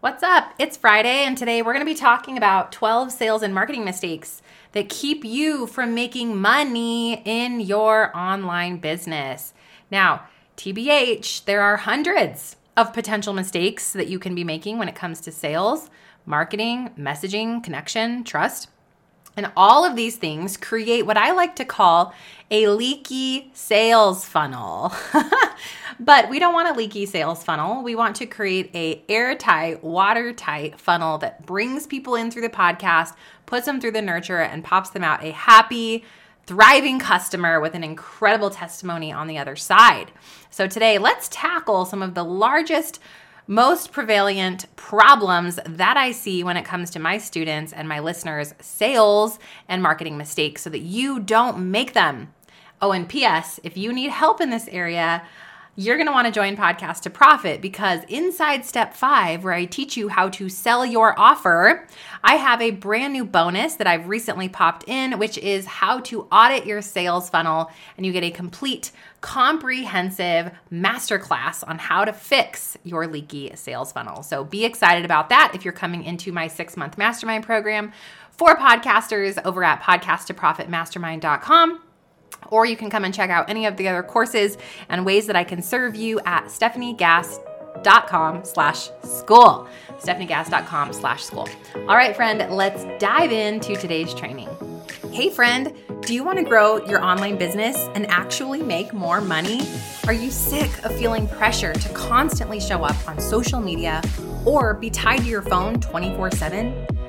What's up? It's Friday, and today we're going to be talking about 12 sales and marketing mistakes that keep you from making money in your online business. Now, TBH, there are hundreds of potential mistakes that you can be making when it comes to sales, marketing, messaging, connection, trust. And all of these things create what I like to call a leaky sales funnel. but we don't want a leaky sales funnel. We want to create a airtight, watertight funnel that brings people in through the podcast, puts them through the nurture and pops them out a happy, thriving customer with an incredible testimony on the other side. So today, let's tackle some of the largest most prevalent problems that I see when it comes to my students and my listeners' sales and marketing mistakes so that you don't make them. Oh, and P.S., if you need help in this area, you're going to want to join Podcast to Profit because inside step five, where I teach you how to sell your offer, I have a brand new bonus that I've recently popped in, which is how to audit your sales funnel. And you get a complete, comprehensive masterclass on how to fix your leaky sales funnel. So be excited about that if you're coming into my six month mastermind program for podcasters over at podcasttoprofitmastermind.com or you can come and check out any of the other courses and ways that I can serve you at stefaniegass.com slash school. stefaniegass.com slash school. All right, friend, let's dive into today's training. Hey, friend, do you want to grow your online business and actually make more money? Are you sick of feeling pressure to constantly show up on social media or be tied to your phone 24 7?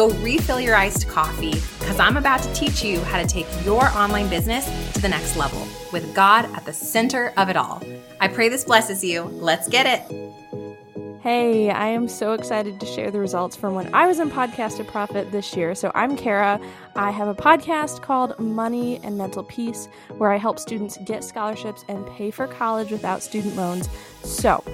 Go refill your iced coffee because I'm about to teach you how to take your online business to the next level with God at the center of it all. I pray this blesses you. Let's get it. Hey, I am so excited to share the results from when I was in Podcast to Profit this year. So, I'm Kara. I have a podcast called Money and Mental Peace where I help students get scholarships and pay for college without student loans. So,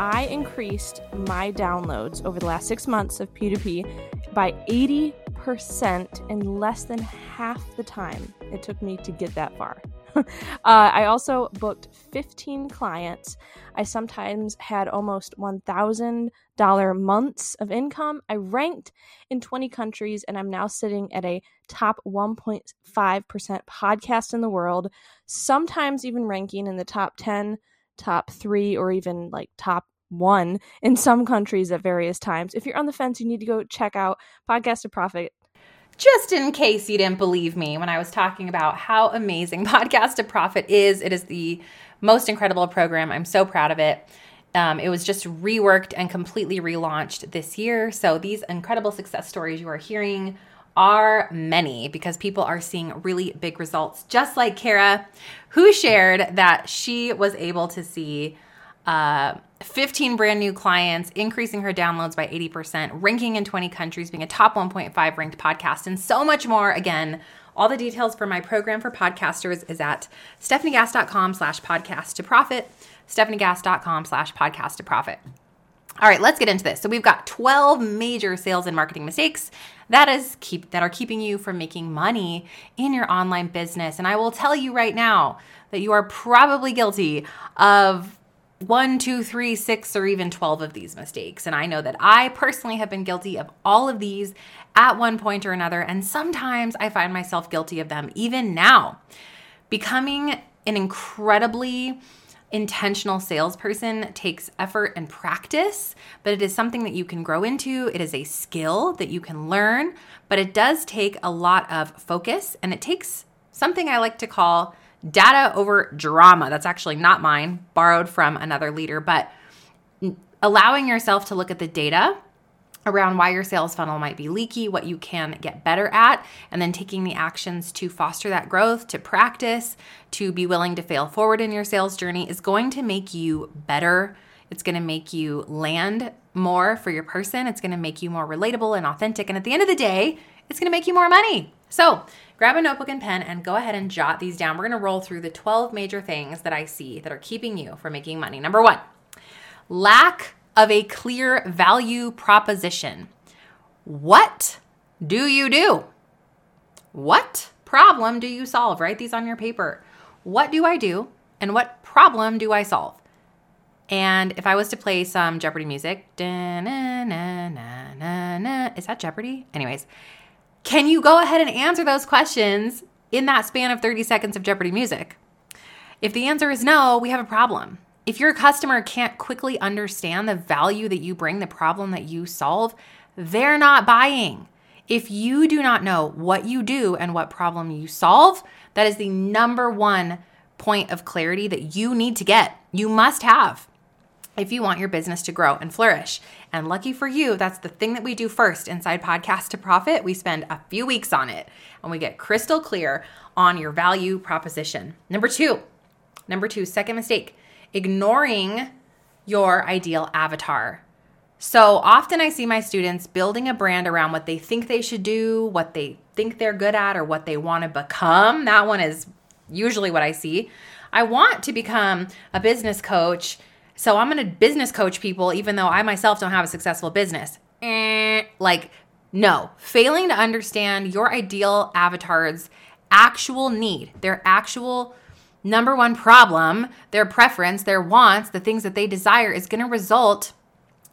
I increased my downloads over the last six months of P2P by 80% in less than half the time it took me to get that far. uh, I also booked 15 clients. I sometimes had almost $1,000 months of income. I ranked in 20 countries, and I'm now sitting at a top 1.5% podcast in the world, sometimes even ranking in the top 10, top three, or even like top one in some countries at various times. If you're on the fence, you need to go check out Podcast to Profit just in case you didn't believe me when I was talking about how amazing Podcast to Profit is. It is the most incredible program. I'm so proud of it. Um, it was just reworked and completely relaunched this year. So these incredible success stories you are hearing are many because people are seeing really big results, just like Kara, who shared that she was able to see uh, 15 brand new clients, increasing her downloads by 80%, ranking in 20 countries, being a top 1.5 ranked podcast, and so much more. Again, all the details for my program for podcasters is at stefaniegass.com slash podcast to profit, stefaniegass.com slash podcast to profit. All right, let's get into this. So we've got 12 major sales and marketing mistakes that is keep that are keeping you from making money in your online business. And I will tell you right now that you are probably guilty of one, two, three, six, or even 12 of these mistakes. And I know that I personally have been guilty of all of these at one point or another. And sometimes I find myself guilty of them even now. Becoming an incredibly intentional salesperson takes effort and practice, but it is something that you can grow into. It is a skill that you can learn, but it does take a lot of focus and it takes something I like to call data over drama. That's actually not mine, borrowed from another leader, but allowing yourself to look at the data around why your sales funnel might be leaky, what you can get better at, and then taking the actions to foster that growth, to practice, to be willing to fail forward in your sales journey is going to make you better. It's going to make you land more for your person. It's going to make you more relatable and authentic. And at the end of the day, it's going to make you more money. So, grab a notebook and pen and go ahead and jot these down. We're going to roll through the 12 major things that I see that are keeping you from making money. Number one, lack of a clear value proposition. What do you do? What problem do you solve? Write these on your paper. What do I do and what problem do I solve? And if I was to play some Jeopardy music, is that Jeopardy? Anyways, can you go ahead and answer those questions in that span of 30 seconds of Jeopardy music? If the answer is no, we have a problem. If your customer can't quickly understand the value that you bring, the problem that you solve, they're not buying. If you do not know what you do and what problem you solve, that is the number one point of clarity that you need to get. You must have if you want your business to grow and flourish. And lucky for you, that's the thing that we do first inside Podcast to Profit. We spend a few weeks on it and we get crystal clear on your value proposition. Number two, number two, second mistake, ignoring your ideal avatar. So often I see my students building a brand around what they think they should do, what they think they're good at, or what they want to become. That one is usually what I see. I want to become a business coach so I'm going to business coach people, even though I myself don't have a successful business. Eh, like, no, failing to understand your ideal avatar's actual need, their actual number one problem, their preference, their wants, the things that they desire is going to result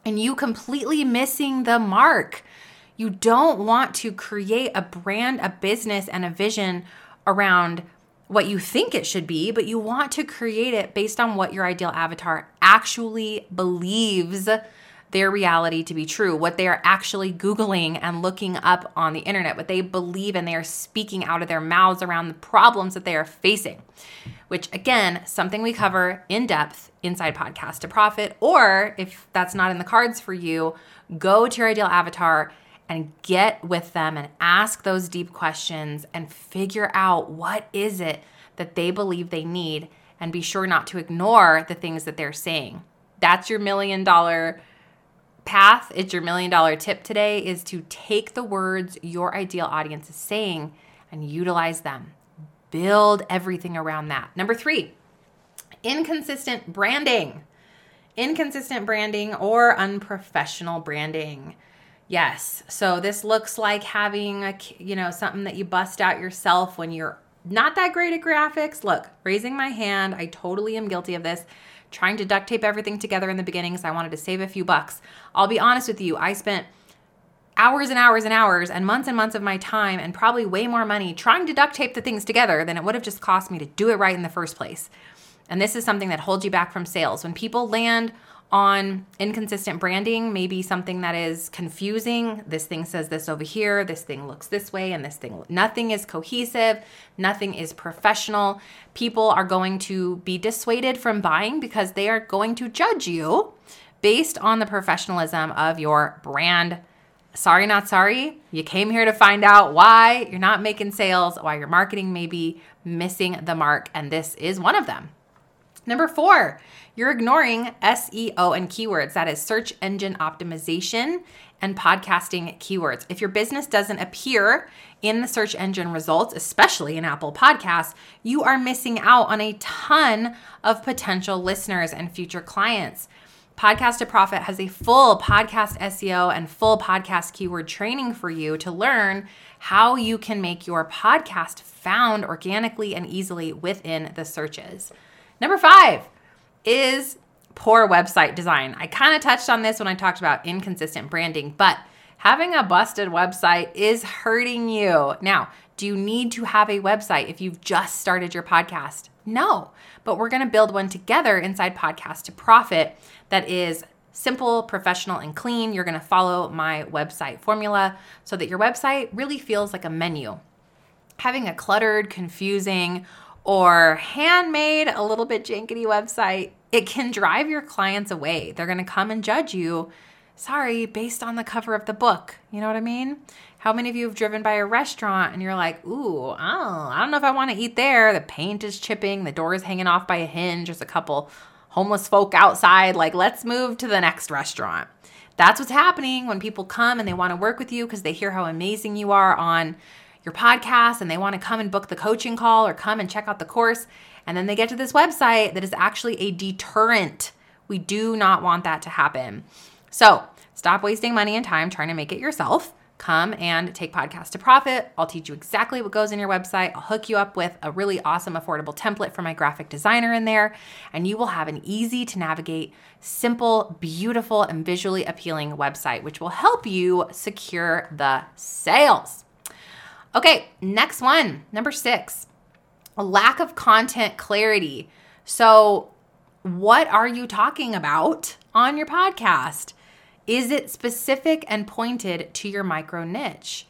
in you completely missing the mark. You don't want to create a brand, a business, and a vision around what you think it should be, but you want to create it based on what your ideal avatar actually believes their reality to be true, what they are actually Googling and looking up on the internet, what they believe and they are speaking out of their mouths around the problems that they are facing, which again, something we cover in depth inside Podcast to Profit. Or if that's not in the cards for you, go to your ideal avatar and get with them and ask those deep questions and figure out what is it that they believe they need and be sure not to ignore the things that they're saying. That's your million dollar path. It's your million dollar tip today is to take the words your ideal audience is saying and utilize them. Build everything around that. Number 3, inconsistent branding. Inconsistent branding or unprofessional branding. Yes. So this looks like having a you know something that you bust out yourself when you're not that great at graphics. Look, raising my hand, I totally am guilty of this. Trying to duct tape everything together in the beginning because I wanted to save a few bucks. I'll be honest with you, I spent hours and hours and hours and months and months of my time and probably way more money trying to duct tape the things together than it would have just cost me to do it right in the first place. And this is something that holds you back from sales. When people land on inconsistent branding, maybe something that is confusing. This thing says this over here, this thing looks this way, and this thing, nothing is cohesive, nothing is professional. People are going to be dissuaded from buying because they are going to judge you based on the professionalism of your brand. Sorry, not sorry. You came here to find out why you're not making sales, why your marketing may be missing the mark, and this is one of them. Number four, you're ignoring SEO and keywords. That is search engine optimization and podcasting keywords. If your business doesn't appear in the search engine results, especially in Apple Podcasts, you are missing out on a ton of potential listeners and future clients. Podcast to Profit has a full podcast SEO and full podcast keyword training for you to learn how you can make your podcast found organically and easily within the searches. Number five is poor website design. I kind of touched on this when I talked about inconsistent branding, but having a busted website is hurting you. Now, do you need to have a website if you've just started your podcast? No, but we're going to build one together inside Podcast to Profit that is simple, professional, and clean. You're going to follow my website formula so that your website really feels like a menu. Having a cluttered, confusing, or handmade, a little bit jankety website, it can drive your clients away. They're going to come and judge you, sorry, based on the cover of the book. You know what I mean? How many of you have driven by a restaurant and you're like, ooh, oh, I don't know if I want to eat there. The paint is chipping, the door is hanging off by a hinge, there's a couple homeless folk outside. Like, let's move to the next restaurant. That's what's happening when people come and they want to work with you because they hear how amazing you are on your podcast and they want to come and book the coaching call or come and check out the course. And then they get to this website that is actually a deterrent. We do not want that to happen. So stop wasting money and time trying to make it yourself come and take podcast to profit. I'll teach you exactly what goes in your website. I'll hook you up with a really awesome, affordable template for my graphic designer in there, and you will have an easy to navigate, simple, beautiful, and visually appealing website, which will help you secure the sales. Okay, next one, number six, a lack of content clarity. So, what are you talking about on your podcast? Is it specific and pointed to your micro niche?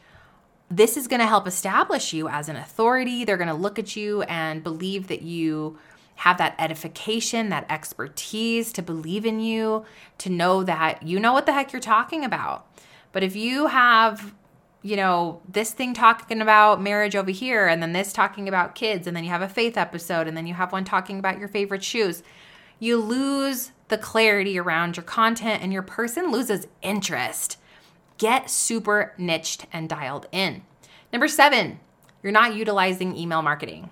This is going to help establish you as an authority. They're going to look at you and believe that you have that edification, that expertise to believe in you, to know that you know what the heck you're talking about. But if you have, you know, this thing talking about marriage over here, and then this talking about kids, and then you have a faith episode, and then you have one talking about your favorite shoes, you lose the clarity around your content and your person loses interest. Get super niched and dialed in. Number seven, you're not utilizing email marketing.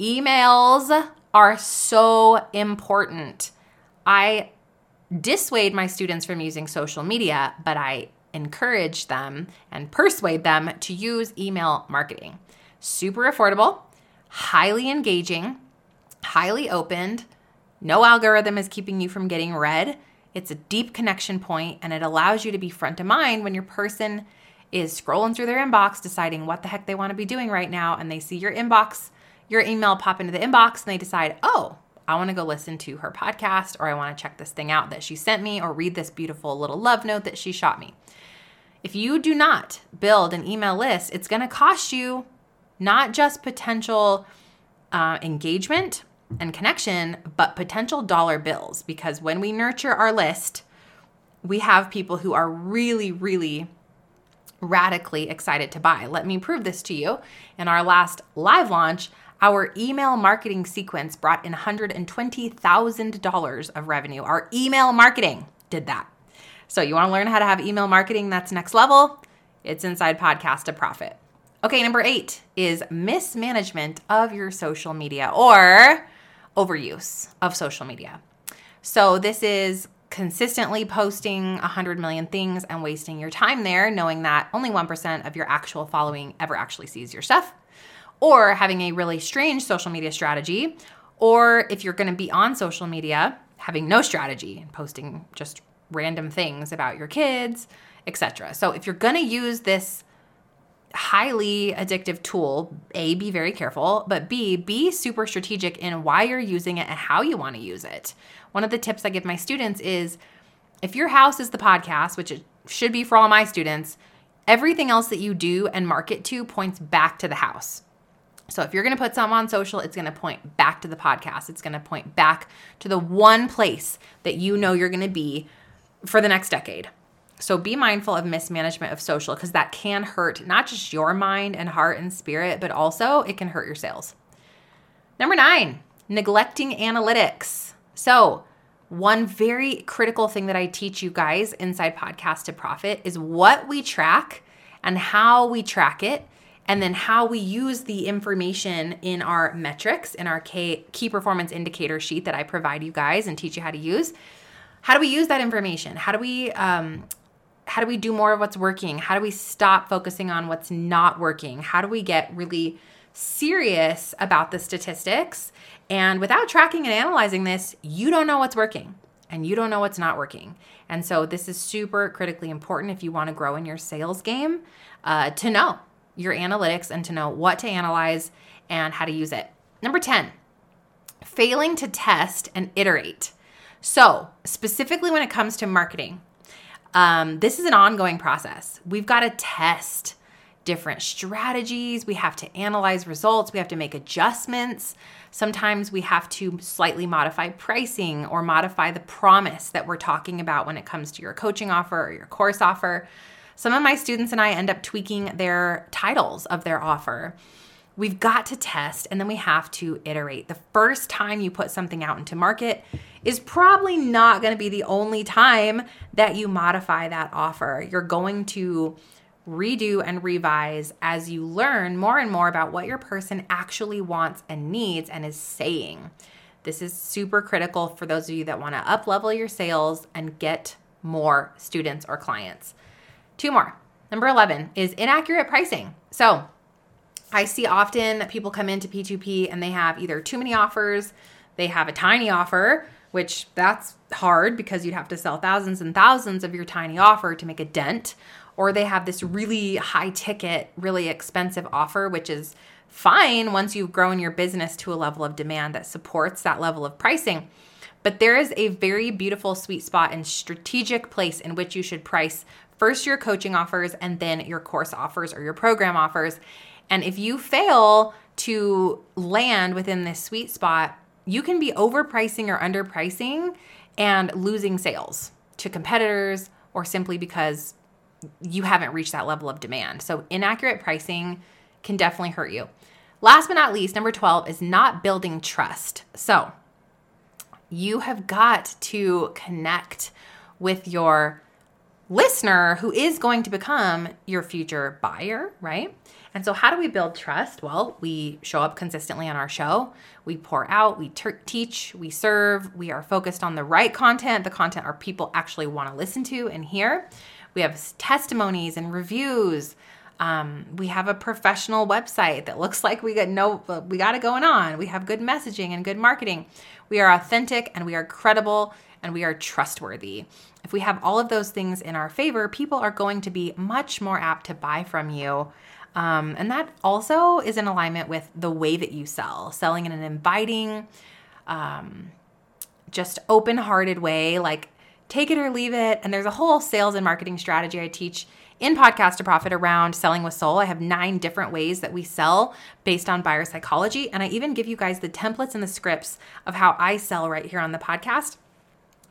Emails are so important. I dissuade my students from using social media, but I encourage them and persuade them to use email marketing. Super affordable, highly engaging, highly opened, no algorithm is keeping you from getting read. It's a deep connection point and it allows you to be front of mind when your person is scrolling through their inbox, deciding what the heck they want to be doing right now, and they see your inbox, your email pop into the inbox, and they decide, oh, I want to go listen to her podcast, or I want to check this thing out that she sent me, or read this beautiful little love note that she shot me. If you do not build an email list, it's going to cost you not just potential uh, engagement, and connection, but potential dollar bills. Because when we nurture our list, we have people who are really, really radically excited to buy. Let me prove this to you. In our last live launch, our email marketing sequence brought in $120,000 of revenue. Our email marketing did that. So, you want to learn how to have email marketing that's next level? It's inside Podcast to Profit. Okay, number eight is mismanagement of your social media or overuse of social media. So this is consistently posting 100 million things and wasting your time there, knowing that only 1% of your actual following ever actually sees your stuff, or having a really strange social media strategy, or if you're going to be on social media, having no strategy and posting just random things about your kids, etc. So if you're going to use this highly addictive tool, A, be very careful, but B, be super strategic in why you're using it and how you want to use it. One of the tips I give my students is if your house is the podcast, which it should be for all my students, everything else that you do and market to points back to the house. So if you're going to put something on social, it's going to point back to the podcast. It's going to point back to the one place that you know you're going to be for the next decade. So be mindful of mismanagement of social because that can hurt not just your mind and heart and spirit, but also it can hurt your sales. Number nine, neglecting analytics. So, one very critical thing that I teach you guys inside Podcast to Profit is what we track and how we track it, and then how we use the information in our metrics, in our key performance indicator sheet that I provide you guys and teach you how to use. How do we use that information? How do we um, how do we do more of what's working? How do we stop focusing on what's not working? How do we get really serious about the statistics? And without tracking and analyzing this, you don't know what's working and you don't know what's not working. And so, this is super critically important if you want to grow in your sales game uh, to know your analytics and to know what to analyze and how to use it. Number 10, failing to test and iterate. So, specifically when it comes to marketing, um, this is an ongoing process. We've got to test different strategies. We have to analyze results. We have to make adjustments. Sometimes we have to slightly modify pricing or modify the promise that we're talking about when it comes to your coaching offer or your course offer. Some of my students and I end up tweaking their titles of their offer. We've got to test and then we have to iterate. The first time you put something out into market is probably not going to be the only time that you modify that offer. You're going to redo, and revise as you learn more and more about what your person actually wants and needs and is saying. This is super critical for those of you that want to up level your sales and get more students or clients. Two more. Number 11 is inaccurate pricing. So, I see often that people come into P2P and they have either too many offers, they have a tiny offer, which that's hard because you'd have to sell thousands and thousands of your tiny offer to make a dent, or they have this really high ticket, really expensive offer, which is fine once you've grown your business to a level of demand that supports that level of pricing. But there is a very beautiful sweet spot and strategic place in which you should price first your coaching offers and then your course offers or your program offers. And if you fail to land within this sweet spot, you can be overpricing or underpricing and losing sales to competitors or simply because you haven't reached that level of demand. So, inaccurate pricing can definitely hurt you. Last but not least, number 12 is not building trust. So, you have got to connect with your listener who is going to become your future buyer, right? And so, how do we build trust? Well, we show up consistently on our show. We pour out, we ter- teach, we serve. We are focused on the right content, the content our people actually want to listen to and hear. We have testimonies and reviews. Um, we have a professional website that looks like we got no, we got it going on. We have good messaging and good marketing. We are authentic and we are credible and we are trustworthy. If we have all of those things in our favor, people are going to be much more apt to buy from you. Um, and that also is in alignment with the way that you sell, selling in an inviting, um, just open hearted way, like take it or leave it. And there's a whole sales and marketing strategy I teach in Podcast to Profit around selling with soul. I have nine different ways that we sell based on buyer psychology. And I even give you guys the templates and the scripts of how I sell right here on the podcast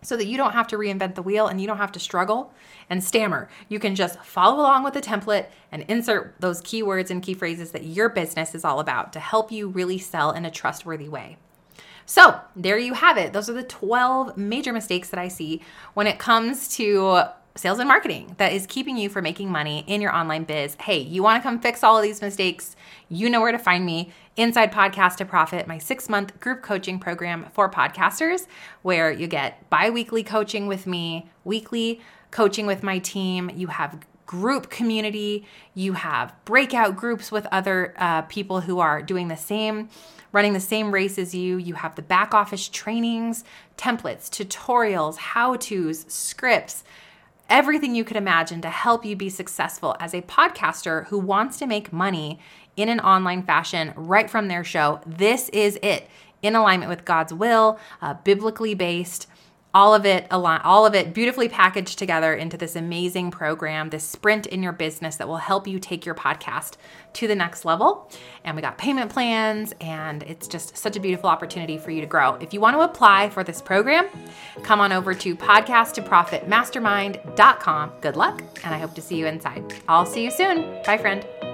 so that you don't have to reinvent the wheel and you don't have to struggle and stammer. You can just follow along with the template and insert those keywords and key phrases that your business is all about to help you really sell in a trustworthy way. So, there you have it. Those are the 12 major mistakes that I see when it comes to sales and marketing that is keeping you from making money in your online biz. Hey, you want to come fix all of these mistakes? You know where to find me inside Podcast to Profit, my six month group coaching program for podcasters, where you get bi weekly coaching with me, weekly coaching with my team. You have group community, you have breakout groups with other uh, people who are doing the same running the same race as you. You have the back office trainings, templates, tutorials, how to's, scripts, everything you could imagine to help you be successful as a podcaster who wants to make money in an online fashion right from their show. This is it in alignment with God's will, uh, biblically based all of it all of it beautifully packaged together into this amazing program this sprint in your business that will help you take your podcast to the next level. And we got payment plans and it's just such a beautiful opportunity for you to grow. If you want to apply for this program come on over to podcast to profit mastermind.com good luck and i hope to see you inside. I'll see you soon. Bye friend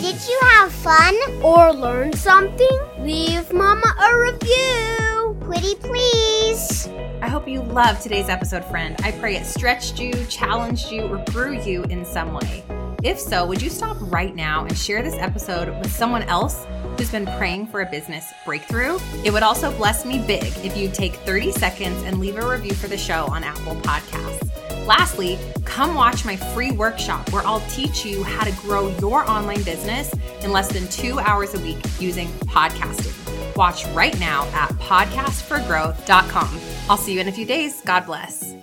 did you have fun or learn something leave mama a review Pretty please. I hope you loved today's episode, friend. I pray it stretched you, challenged you, or grew you in some way. If so, would you stop right now and share this episode with someone else who's been praying for a business breakthrough? It would also bless me big if you'd take 30 seconds and leave a review for the show on Apple Podcasts. Lastly, come watch my free workshop where I'll teach you how to grow your online business in less than two hours a week using podcasting watch right now at podcastforgrowth.com. I'll see you in a few days. God bless.